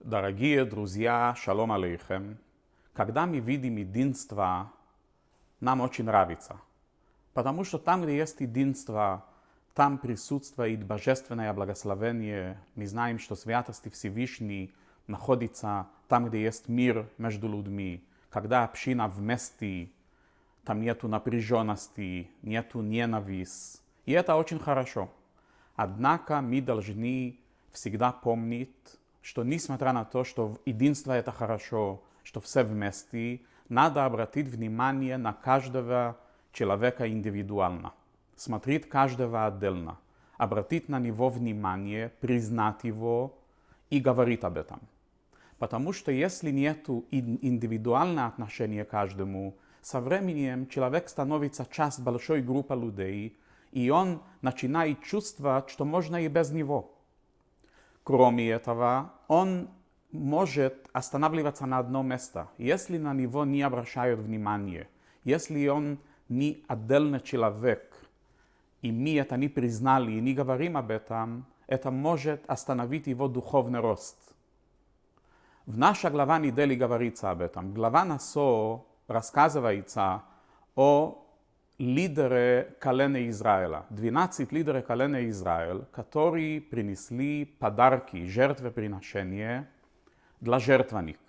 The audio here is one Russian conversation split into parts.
Дорогие друзья, шалом алейхем. Когда мы видим единство, нам очень нравится. Потому что там, где есть единство, там присутствует божественное благословение. Мы знаем, что святости Всевышний находится там, где есть мир между людьми. Когда община вместе, там нету напряженности, нету ненависти. И это очень хорошо. Однако мы должны всегда помнить, что несмотря на то, что единство это хорошо, что все вместе, надо обратить внимание на каждого человека индивидуально. Смотреть каждого отдельно. Обратить на него внимание, признать его и говорить об этом. Потому что если нет индивидуального отношения к каждому, со временем человек становится часть большой группы людей, и он начинает чувствовать, что можно и без него. Кроме этого, он может останавливаться на одно место, если на него не обращают внимания, если он не отдельный человек, и мы это не признали и не говорим об этом, это может остановить его духовный рост. В нашей глава недели говорится об этом. Глава Насо рассказывается о лидеры колена Израиля, 12 лидеры колена Израиля, которые принесли подарки, жертвоприношения для жертвенник.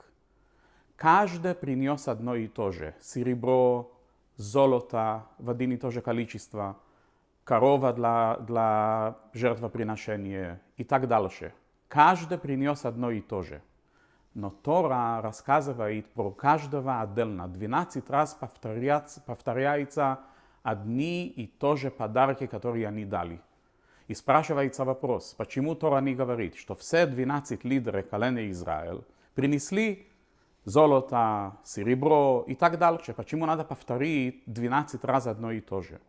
Каждый принес одно и то же. Серебро, золото в один и то же количество, корова для, для жертвоприношения и так дальше. Каждый принес одно и то же. Но Тора рассказывает про каждого отдельно. 12 раз повторяется, повторяется одни и то же подарки, которые они дали. И спрашивается вопрос, почему Тора не говорит, что все 12 лидеры колена Израиль принесли золото, серебро и так дальше. Почему надо повторить 12 раз одно и то же?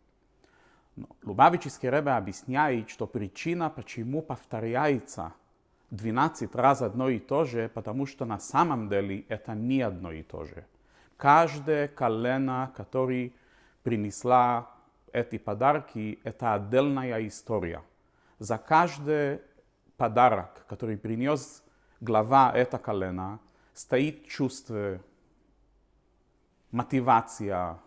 Но Лубавический Ребе объясняет, что причина, почему повторяется 12 раз одно и то же, потому что на самом деле это не одно и то же. Каждое колено, который принесла эти подарки, это отдельная история. За каждый подарок, который принес глава этого колена, стоит чувство, мотивация,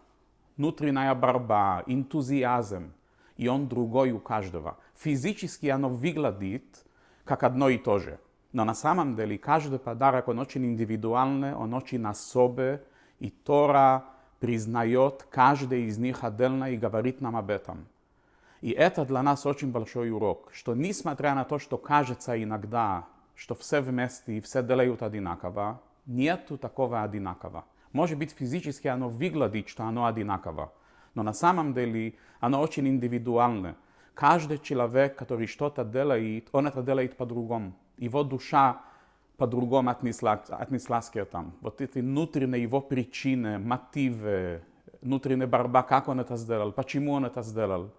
внутренняя борьба, энтузиазм, и он другой у каждого. Физически оно выглядит как одно и то же. Но на самом деле каждый подарок, он очень индивидуальный, он очень особый, и Тора признает каждый из них отдельно и говорит нам об этом. И это для нас очень большой урок, что несмотря на то, что кажется иногда, что все вместе и все делают одинаково, нету такого одинаково. Может быть, физически оно выглядит, что оно одинаково, но на самом деле оно очень индивидуальное. Каждый человек, который что-то делает, он это делает по-другому. Его душа по-другому отнеслась, отнеслась к этому. Вот эти внутренние его причины, мотивы, внутренняя борьба, как он это сделал, почему он это сделал.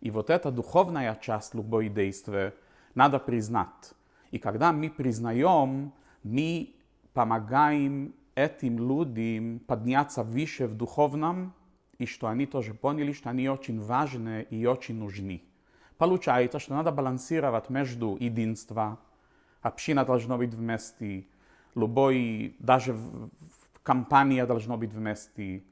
И вот эта духовная часть любой действия надо признать. И когда мы признаем, мы помогаем этим людям подняться выше в духовном, и что они тоже поняли, что они очень важны и очень нужны. Получается, что надо балансировать между единством, община должна быть вместе, любой, даже компания должна быть вместе,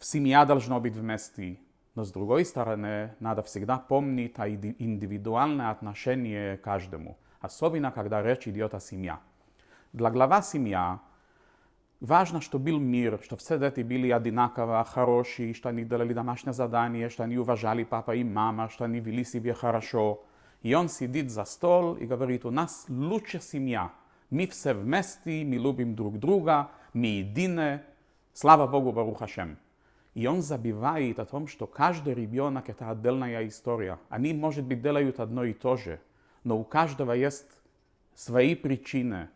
семья должна быть вместе. Но с другой стороны, надо всегда помнить о индивидуальное отношение к каждому, особенно когда речь идет о семье. Для глава семья важно, что был мир, что все дети были одинаково хорошие, что они делали домашнее задание, что они уважали папа и мама, что они вели себя хорошо. И он сидит за стол и говорит, у нас лучшая семья. Мы все вместе, мы любим друг друга, мы едины. Слава Богу, Барух Хашем. И он забивает о том, что каждый ребенок это отдельная история. Они, может быть, делают одно и то же, но у каждого есть свои причины,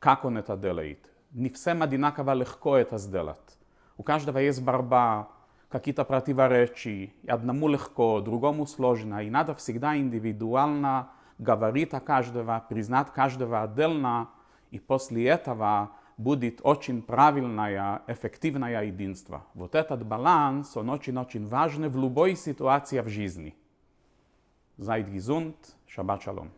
как он это делает. Не всем одинаково легко это сделать. У каждого есть борьба, какие-то противоречия, одному легко, другому сложно, и надо всегда индивидуально говорить о каждого, признать каждого отдельно, и после этого будет очень правильное, эффективное единство. Вот этот баланс, он очень-очень важный в любой ситуации в жизни. Seid gesund, Shabbat Shalom.